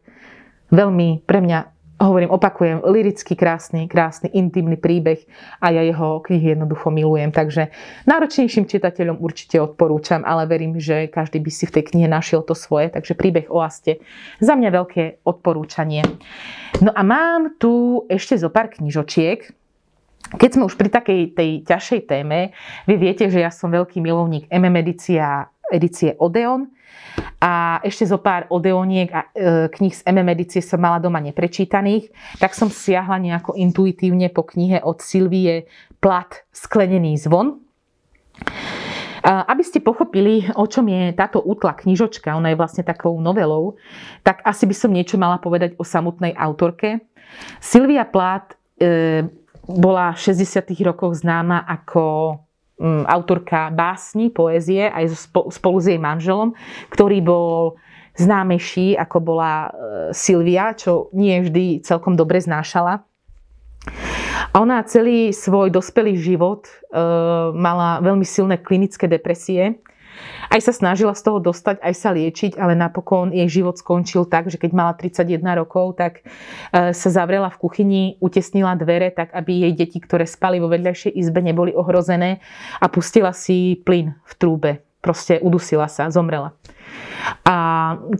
[SPEAKER 1] Veľmi pre mňa hovorím, opakujem, liricky krásny, krásny, intimný príbeh a ja jeho knihy jednoducho milujem. Takže náročnejším čitateľom určite odporúčam, ale verím, že každý by si v tej knihe našiel to svoje. Takže príbeh o Aste za mňa veľké odporúčanie. No a mám tu ešte zo pár knižočiek, keď sme už pri takej tej ťažšej téme, vy viete, že ja som veľký milovník MM edícia, edície Odeon. A ešte zo pár odeoniek a e, kníh z MM edície som mala doma neprečítaných, tak som siahla nejako intuitívne po knihe od Silvie Plat Sklenený zvon. Aby ste pochopili, o čom je táto útla knižočka, ona je vlastne takou novelou, tak asi by som niečo mala povedať o samotnej autorke. Silvia Plat e, bola v 60. rokoch známa ako autorka básni, poézie, aj spolu s jej manželom, ktorý bol známejší, ako bola e, Silvia, čo nie vždy celkom dobre znášala. A ona celý svoj dospelý život e, mala veľmi silné klinické depresie aj sa snažila z toho dostať, aj sa liečiť, ale napokon jej život skončil tak, že keď mala 31 rokov, tak e, sa zavrela v kuchyni, utesnila dvere tak, aby jej deti, ktoré spali vo vedľajšej izbe, neboli ohrozené a pustila si plyn v trúbe. Proste udusila sa, zomrela. A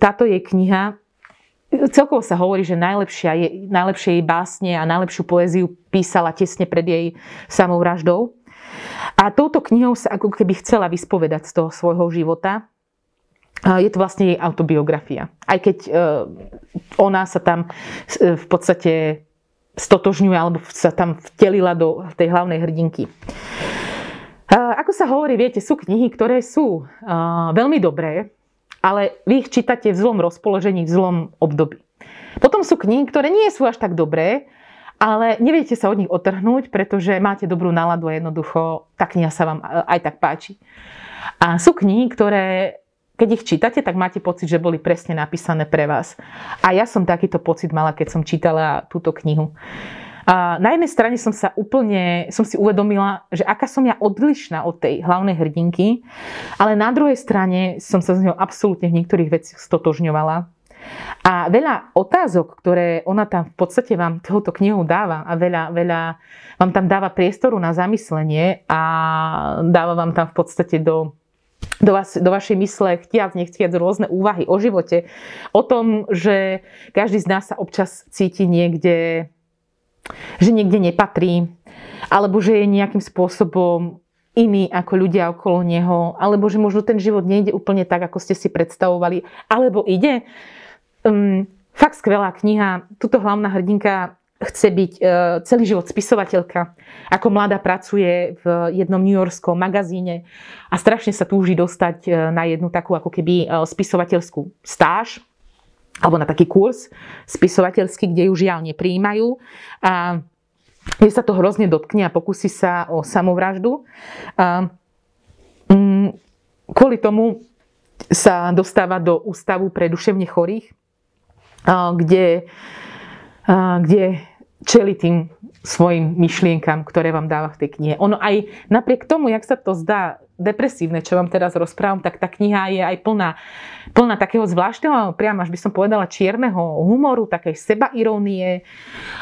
[SPEAKER 1] táto jej kniha Celkovo sa hovorí, že najlepšia je, najlepšie jej básne a najlepšiu poéziu písala tesne pred jej samovraždou. A touto knihou sa ako keby chcela vyspovedať z toho svojho života. Je to vlastne jej autobiografia. Aj keď e, ona sa tam e, v podstate stotožňuje alebo sa tam vtelila do tej hlavnej hrdinky. Ako sa hovorí, viete, sú knihy, ktoré sú veľmi dobré, ale vy ich čítate v zlom rozpoložení, v zlom období. Potom sú knihy, ktoré nie sú až tak dobré, ale neviete sa od nich otrhnúť, pretože máte dobrú náladu a jednoducho tá kniha sa vám aj tak páči. A sú knihy, ktoré keď ich čítate, tak máte pocit, že boli presne napísané pre vás. A ja som takýto pocit mala, keď som čítala túto knihu. A na jednej strane som sa úplne, som si uvedomila, že aká som ja odlišná od tej hlavnej hrdinky, ale na druhej strane som sa z ňou absolútne v niektorých veciach stotožňovala. A veľa otázok, ktoré ona tam v podstate vám tohoto knihu dáva a veľa, veľa vám tam dáva priestoru na zamyslenie a dáva vám tam v podstate do, do, vás, do vašej mysle chtiac, nechtiac rôzne úvahy o živote, o tom, že každý z nás sa občas cíti niekde že niekde nepatrí, alebo že je nejakým spôsobom iný ako ľudia okolo neho, alebo že možno ten život nejde úplne tak, ako ste si predstavovali, alebo ide. Um, fakt skvelá kniha. Tuto hlavná hrdinka chce byť uh, celý život spisovateľka. Ako mladá pracuje v jednom newyorskom magazíne a strašne sa túži dostať uh, na jednu takú ako keby uh, spisovateľskú stáž alebo na taký kurz spisovateľský, kde ju žiaľ nepríjmajú. A je sa to hrozne dotkne a pokusí sa o samovraždu. A, mm, kvôli tomu sa dostáva do ústavu pre duševne chorých, kde, kde čeli tým svojim myšlienkam, ktoré vám dáva v tej knihe. Ono aj napriek tomu, jak sa to zdá depresívne, čo vám teraz rozprávam, tak tá kniha je aj plná, plná takého zvláštneho, priam až by som povedala čierneho humoru, takej sebairónie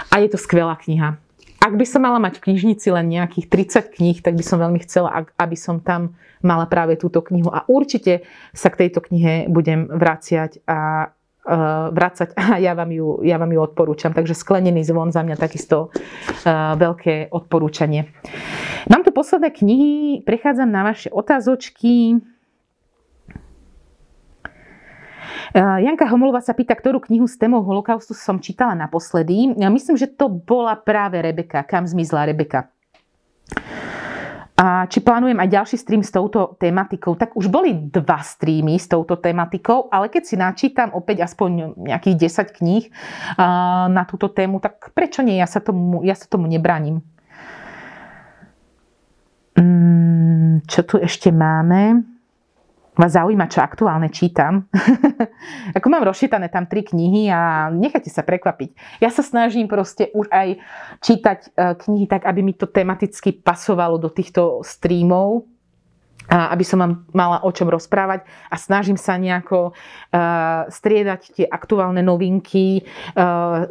[SPEAKER 1] a je to skvelá kniha. Ak by som mala mať v knižnici len nejakých 30 kníh, tak by som veľmi chcela, aby som tam mala práve túto knihu. A určite sa k tejto knihe budem vraciať a uh, vracať a ja vám, ju, ja vám ju odporúčam. Takže sklenený zvon za mňa takisto uh, veľké odporúčanie. Mám tu posledné knihy, prechádzam na vaše otázočky. Janka Homolová sa pýta, ktorú knihu s témou holokaustu som čítala naposledy. Ja myslím, že to bola práve Rebeka. Kam zmizla Rebeka? A či plánujem aj ďalší stream s touto tematikou, tak už boli dva streamy s touto tematikou, ale keď si načítam opäť aspoň nejakých 10 kníh na túto tému, tak prečo nie? Ja sa tomu, ja sa tomu nebraním. Mm, čo tu ešte máme? Vás zaujíma, čo aktuálne čítam. Ako mám rozčítané tam tri knihy a nechajte sa prekvapiť. Ja sa snažím proste už aj čítať e, knihy tak, aby mi to tematicky pasovalo do týchto streamov, aby som vám mala o čom rozprávať a snažím sa nejako uh, striedať tie aktuálne novinky uh,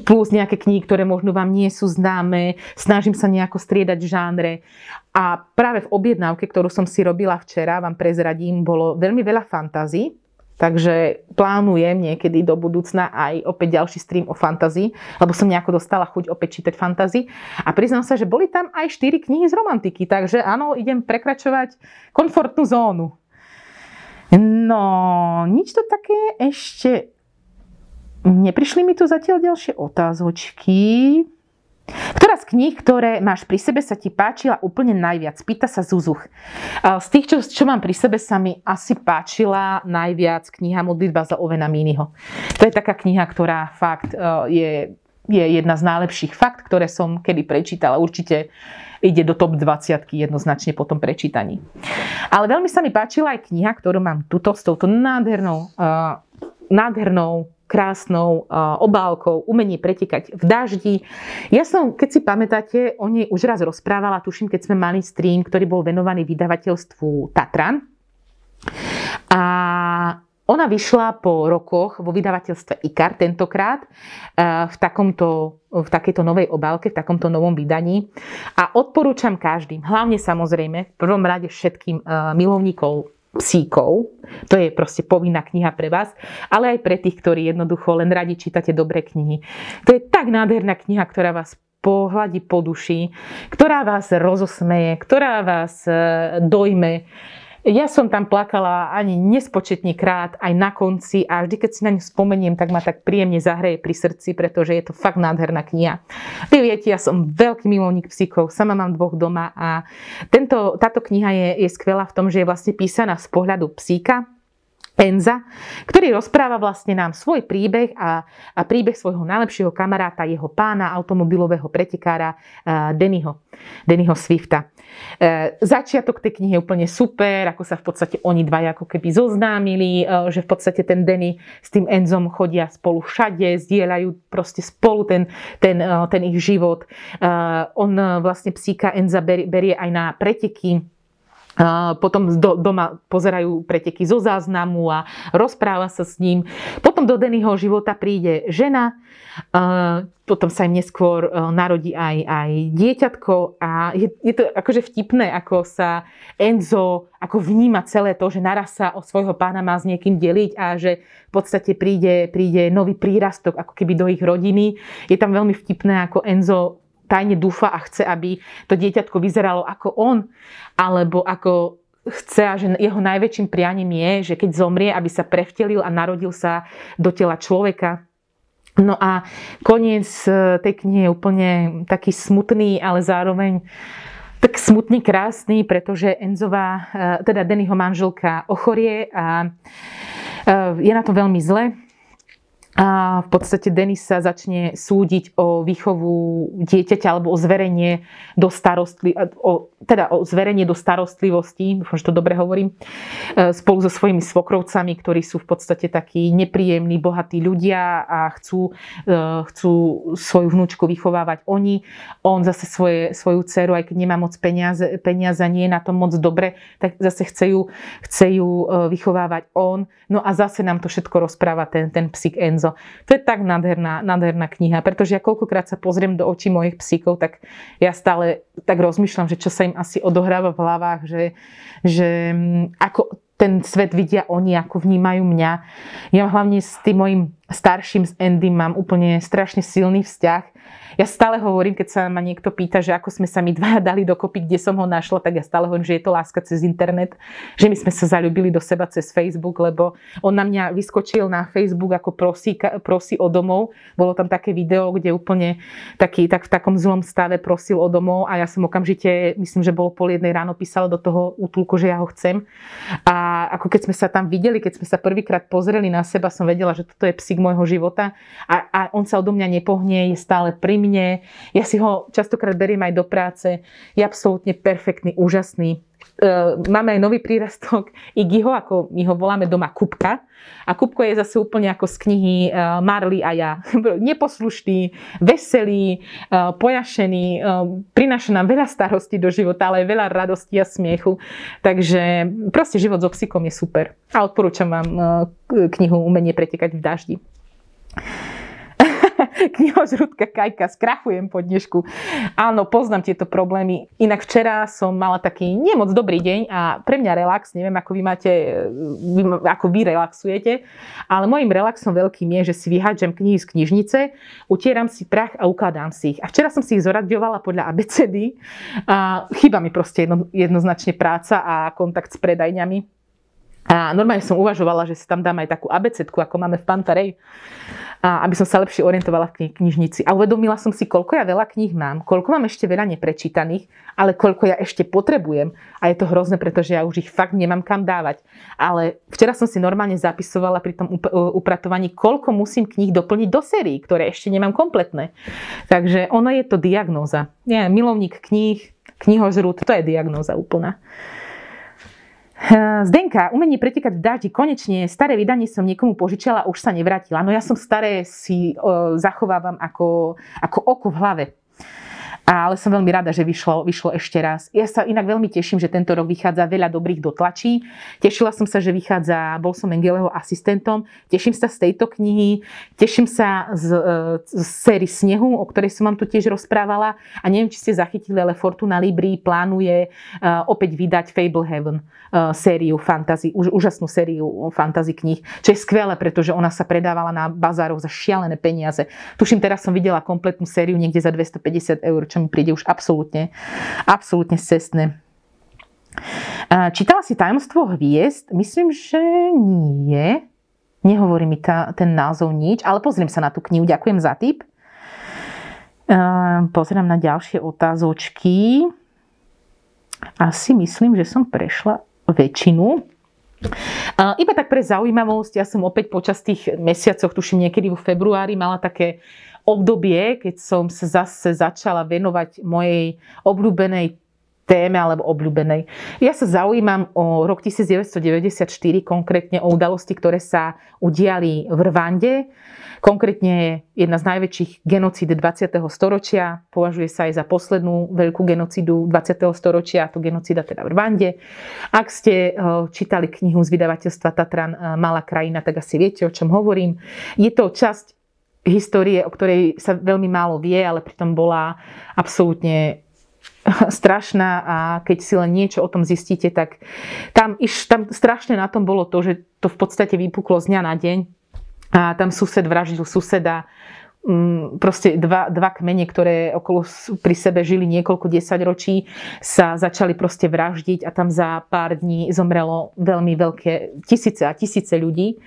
[SPEAKER 1] plus nejaké knihy, ktoré možno vám nie sú známe. Snažím sa nejako striedať žánre. A práve v objednávke, ktorú som si robila včera, vám prezradím, bolo veľmi veľa fantazí Takže plánujem niekedy do budúcna aj opäť ďalší stream o fantazii, lebo som nejako dostala chuť opäť čítať fantazii. A priznám sa, že boli tam aj 4 knihy z romantiky, takže áno, idem prekračovať komfortnú zónu. No, nič to také ešte... Neprišli mi tu zatiaľ ďalšie otázočky. Ktorá z kníh, ktoré máš pri sebe, sa ti páčila úplne najviac? Pýta sa Zuzuch. Z tých, čo, čo mám pri sebe, sa mi asi páčila najviac kniha Modlitba za Ovena Mínyho. To je taká kniha, ktorá fakt e, je, je jedna z najlepších fakt, ktoré som kedy prečítala. Určite ide do top 20 jednoznačne po tom prečítaní. Ale veľmi sa mi páčila aj kniha, ktorú mám tuto s touto nádhernou, uh, nádhernou krásnou obálkou Umenie pretekať v daždi. Ja som, keď si pamätáte, o nej už raz rozprávala, tuším, keď sme mali stream, ktorý bol venovaný vydavateľstvu Tatran. A ona vyšla po rokoch vo vydavateľstve IKAR tentokrát v, takomto, v takejto novej obálke, v takomto novom vydaní. A odporúčam každým, hlavne samozrejme, v prvom rade všetkým milovníkov psíkov. To je proste povinná kniha pre vás, ale aj pre tých, ktorí jednoducho len radi čítate dobré knihy. To je tak nádherná kniha, ktorá vás pohľadí po duši, ktorá vás rozosmeje, ktorá vás e, dojme, Ja som tam plakala ani nespočetne krát, aj na konci a vždy, keď si na ňu spomeniem, tak ma tak príjemne zahreje pri srdci, pretože je to fakt nádherná kniha. Vy viete, ja som veľký milovník psíkov, sama mám dvoch doma a tento, táto kniha je, je skvelá v tom, že je vlastne písaná z pohľadu psíka, Enza, ktorý rozpráva vlastne nám svoj príbeh a, a príbeh svojho najlepšieho kamaráta, jeho pána, automobilového pretekára uh, Dennyho, Dennyho Swifta. Uh, začiatok tej knihy je úplne super, ako sa v podstate oni dvaja ako keby zoznámili, uh, že v podstate ten Denny s tým Enzom chodia spolu všade, zdieľajú proste spolu ten, ten, ten ich život. Uh, on vlastne psíka Enza berie aj na preteky, potom do, doma pozerajú preteky zo záznamu a rozpráva sa s ním. Potom do Dennyho života príde žena, potom sa im neskôr narodí aj, aj dieťatko a je, je to akože vtipné, ako sa Enzo ako vníma celé to, že naraz sa o svojho pána má s niekým deliť a že v podstate príde, príde nový prírastok ako keby do ich rodiny. Je tam veľmi vtipné, ako Enzo tajne dúfa a chce, aby to dieťatko vyzeralo ako on, alebo ako chce a že jeho najväčším prianím je, že keď zomrie, aby sa prevtelil a narodil sa do tela človeka. No a koniec e, tej knihy je úplne taký smutný, ale zároveň tak smutný, krásny, pretože Enzová, e, teda Dennyho manželka ochorie a e, je na to veľmi zle a v podstate Denis sa začne súdiť o výchovu dieťaťa alebo o zverenie do starostli, o, teda o zverenie do starostlivosti, dúfam, že to dobre hovorím, e, spolu so svojimi svokrovcami, ktorí sú v podstate takí nepríjemní, bohatí ľudia a chcú, e, chcú svoju vnúčku vychovávať oni. On zase svoje, svoju dceru, aj keď nemá moc peniaze, peniaze nie je na tom moc dobre, tak zase chce ju, chce ju e, vychovávať on. No a zase nám to všetko rozpráva ten, ten psík Enzo. To je tak nádherná, nádherná kniha, pretože ja koľkokrát sa pozriem do očí mojich psíkov, tak ja stále tak rozmýšľam, že čo sa im asi odohráva v hlavách, že, že mm, ako ten svet vidia oni, ako vnímajú mňa. Ja hlavne s tým mojim starším, s Andy, mám úplne strašne silný vzťah ja stále hovorím, keď sa ma niekto pýta, že ako sme sa my dvaja dali dokopy, kde som ho našla, tak ja stále hovorím, že je to láska cez internet, že my sme sa zalúbili do seba cez Facebook, lebo on na mňa vyskočil na Facebook ako prosí, prosí o domov. Bolo tam také video, kde úplne taký, tak v takom zlom stave prosil o domov a ja som okamžite, myslím, že bolo pol jednej ráno, písala do toho útulku, že ja ho chcem. A ako keď sme sa tam videli, keď sme sa prvýkrát pozreli na seba, som vedela, že toto je psík môjho života a, a on sa odo mňa nepohne, je stále pri mne. Ja si ho častokrát beriem aj do práce. Je absolútne perfektný, úžasný. E, máme aj nový prírastok Igiho, ako my ho voláme doma Kupka. A Kupko je zase úplne ako z knihy e, Marley a ja. Neposlušný, veselý, e, pojašený, prináša nám veľa starostí do života, ale aj veľa radosti a smiechu. Takže proste život so psíkom je super. A odporúčam vám knihu Umenie pretekať v daždi. knihožrúdka Kajka, skrachujem po dnešku. Áno, poznám tieto problémy. Inak včera som mala taký nemoc dobrý deň a pre mňa relax, neviem ako vy máte, ako vy relaxujete, ale môjim relaxom veľkým je, že si vyhádžem knihy z knižnice, utieram si prach a ukladám si ich. A včera som si ich zoradňovala podľa ABCD a chyba mi proste jedno, jednoznačne práca a kontakt s predajňami. A normálne som uvažovala, že si tam dám aj takú abecedku, ako máme v Pantarej a aby som sa lepšie orientovala v knižnici. A uvedomila som si, koľko ja veľa kníh mám, koľko mám ešte veľa neprečítaných, ale koľko ja ešte potrebujem. A je to hrozné, pretože ja už ich fakt nemám kam dávať. Ale včera som si normálne zapisovala pri tom upratovaní, koľko musím kníh doplniť do sérií, ktoré ešte nemám kompletné. Takže ono je to diagnóza. Nie, milovník kníh, knihožrút, to je diagnóza úplná. Zdenka, umenie pretekať v daždi, konečne staré vydanie som niekomu požičala a už sa nevrátila. No ja som staré si o, zachovávam ako, ako oko v hlave ale som veľmi rada, že vyšlo, vyšlo ešte raz. Ja sa inak veľmi teším, že tento rok vychádza veľa dobrých dotlačí. Tešila som sa, že vychádza, bol som Engeleho asistentom, teším sa z tejto knihy, teším sa z, e, z série Snehu, o ktorej som vám tu tiež rozprávala a neviem, či ste zachytili, ale Fortuna Libri plánuje uh, opäť vydať Fable Heaven uh, sériu fantasy, už, úžasnú sériu fantasy kníh, čo je skvelé, pretože ona sa predávala na bazároch za šialené peniaze. Tuším, teraz som videla kompletnú sériu niekde za 250 eur, čo mi príde už absolútne, absolútne cestné. Čítala si Tajomstvo hviezd? Myslím, že nie. Nehovorí mi tá, ten názov nič, ale pozriem sa na tú knihu. Ďakujem za tip. Pozerám na ďalšie otázočky. Asi myslím, že som prešla väčšinu. Iba tak pre zaujímavosť, ja som opäť počas tých mesiacov, tuším niekedy v februári, mala také obdobie, keď som sa zase začala venovať mojej obľúbenej téme alebo obľúbenej. Ja sa zaujímam o rok 1994, konkrétne o udalosti, ktoré sa udiali v Rwande. Konkrétne jedna z najväčších genocíd 20. storočia. Považuje sa aj za poslednú veľkú genocídu 20. storočia, to genocída teda v Rwande. Ak ste eh, čítali knihu z vydavateľstva Tatran eh, Malá krajina, tak asi viete, o čom hovorím. Je to časť histórie, o ktorej sa veľmi málo vie, ale pritom bola absolútne strašná a keď si len niečo o tom zistíte, tak tam, iš, tam strašne na tom bolo to, že to v podstate vypuklo z dňa na deň. A tam sused vraždil suseda, proste dva, dva kmene, ktoré okolo pri sebe žili niekoľko desaťročí, sa začali proste vraždiť a tam za pár dní zomrelo veľmi veľké tisíce a tisíce ľudí.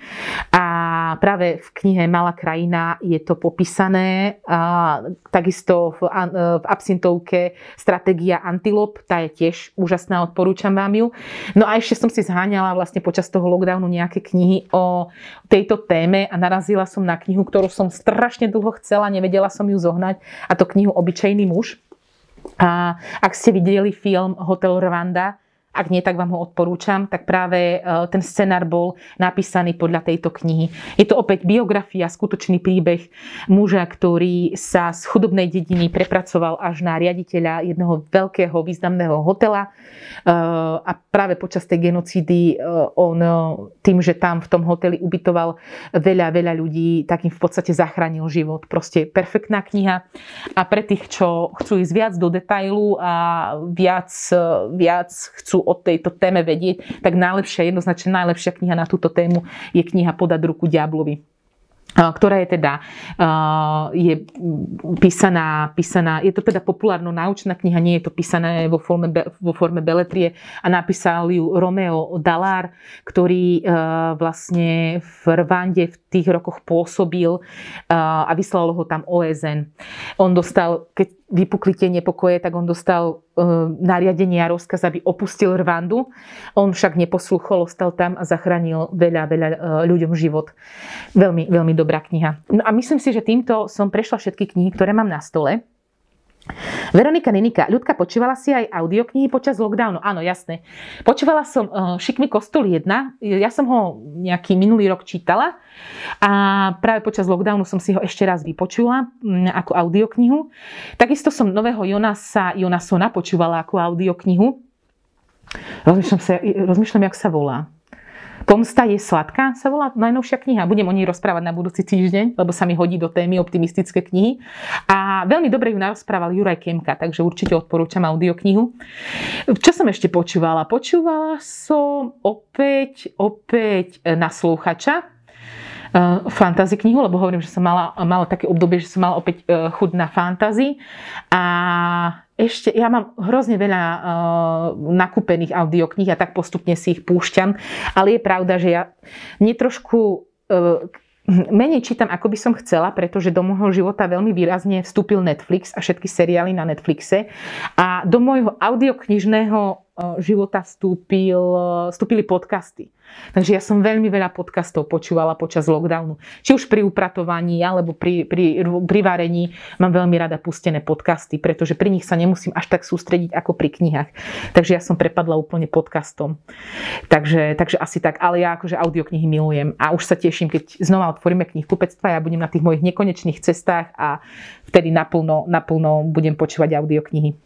[SPEAKER 1] A práve v knihe Malá krajina je to popísané. A takisto v, v absintovke Stratégia antilop, tá je tiež úžasná, odporúčam vám ju. No a ešte som si zháňala vlastne počas toho lockdownu nejaké knihy o tejto téme a narazila som na knihu, ktorú som strašne dlho dlho chcela, nevedela som ju zohnať. A to knihu Obyčejný muž. A ak ste videli film Hotel Rwanda, ak nie, tak vám ho odporúčam, tak práve e, ten scenár bol napísaný podľa tejto knihy. Je to opäť biografia, skutočný príbeh muža, ktorý sa z chudobnej dediny prepracoval až na riaditeľa jedného veľkého významného hotela e, a práve počas tej genocídy e, on tým, že tam v tom hoteli ubytoval veľa, veľa ľudí, tak im v podstate zachránil život. Proste perfektná kniha a pre tých, čo chcú ísť viac do detailu a viac, viac chcú o tejto téme vedieť, tak najlepšia, jednoznačne najlepšia kniha na túto tému je kniha Podať ruku diablovi ktorá je teda je písaná, písaná, je to teda populárno-naučná kniha, nie je to písané vo forme, vo forme beletrie a napísal ju Romeo Dalár, ktorý vlastne v Rwande v tých rokoch pôsobil a vyslalo ho tam OSN. On dostal, keď vypukli tie nepokoje, tak on dostal e, nariadenie a rozkaz, aby opustil Rwandu. On však neposluchol, ostal tam a zachránil veľa, veľa e, ľuďom život. Veľmi, veľmi dobrá kniha. No a myslím si, že týmto som prešla všetky knihy, ktoré mám na stole. Veronika Ninika, ľudka, počúvala si aj audioknihy počas lockdownu? Áno, jasné. Počúvala som uh, Šikmi kostol 1, ja som ho nejaký minulý rok čítala a práve počas lockdownu som si ho ešte raz vypočula um, ako audioknihu. Takisto som nového Jonasa, Jonasona počúvala ako audioknihu. Rozmýšľam, sa, rozmýšľam jak sa volá. Pomsta je sladká sa volá najnovšia kniha. Budem o nej rozprávať na budúci týždeň, lebo sa mi hodí do témy optimistické knihy. A veľmi dobre ju narozprával Juraj Kemka, takže určite odporúčam audioknihu. Čo som ešte počúvala? Počúvala som opäť, opäť na slúchača, uh, fantasy knihu, lebo hovorím, že som mala, mala také obdobie, že som mala opäť uh, chud na fantasy. A ešte, ja mám hrozne veľa uh, nakúpených audiokníh a tak postupne si ich púšťam, ale je pravda, že ja mne trošku uh, menej čítam, ako by som chcela, pretože do môjho života veľmi výrazne vstúpil Netflix a všetky seriály na Netflixe. A do môjho audioknižného života vstúpil, vstúpili podcasty. Takže ja som veľmi veľa podcastov počúvala počas lockdownu. Či už pri upratovaní, alebo pri, pri, pri varení mám veľmi rada pustené podcasty, pretože pri nich sa nemusím až tak sústrediť ako pri knihách. Takže ja som prepadla úplne podcastom. Takže, takže asi tak. Ale ja akože audioknihy milujem a už sa teším, keď znova otvoríme knihkupectva, ja budem na tých mojich nekonečných cestách a vtedy naplno, naplno budem počúvať audioknihy.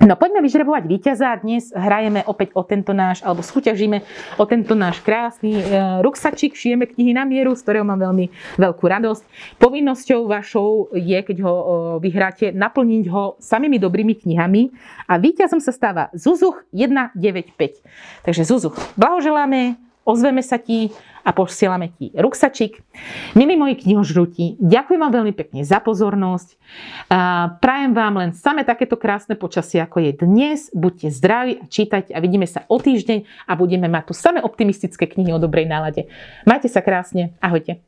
[SPEAKER 1] No poďme vyžrebovať víťaza. Dnes hrajeme opäť o tento náš, alebo súťažíme o tento náš krásny e, ruksačik. Šijeme knihy na mieru, z ktorého mám veľmi veľkú radosť. Povinnosťou vašou je, keď ho e, vyhráte, naplniť ho samými dobrými knihami. A víťazom sa stáva Zuzuch 195. Takže Zuzuch, blahoželáme ozveme sa ti a posielame ti ruksačik. Milí moji knihožrúti, ďakujem vám veľmi pekne za pozornosť. Prajem vám len same takéto krásne počasie, ako je dnes. Buďte zdraví a čítajte a vidíme sa o týždeň a budeme mať tu same optimistické knihy o dobrej nálade. Majte sa krásne. Ahojte.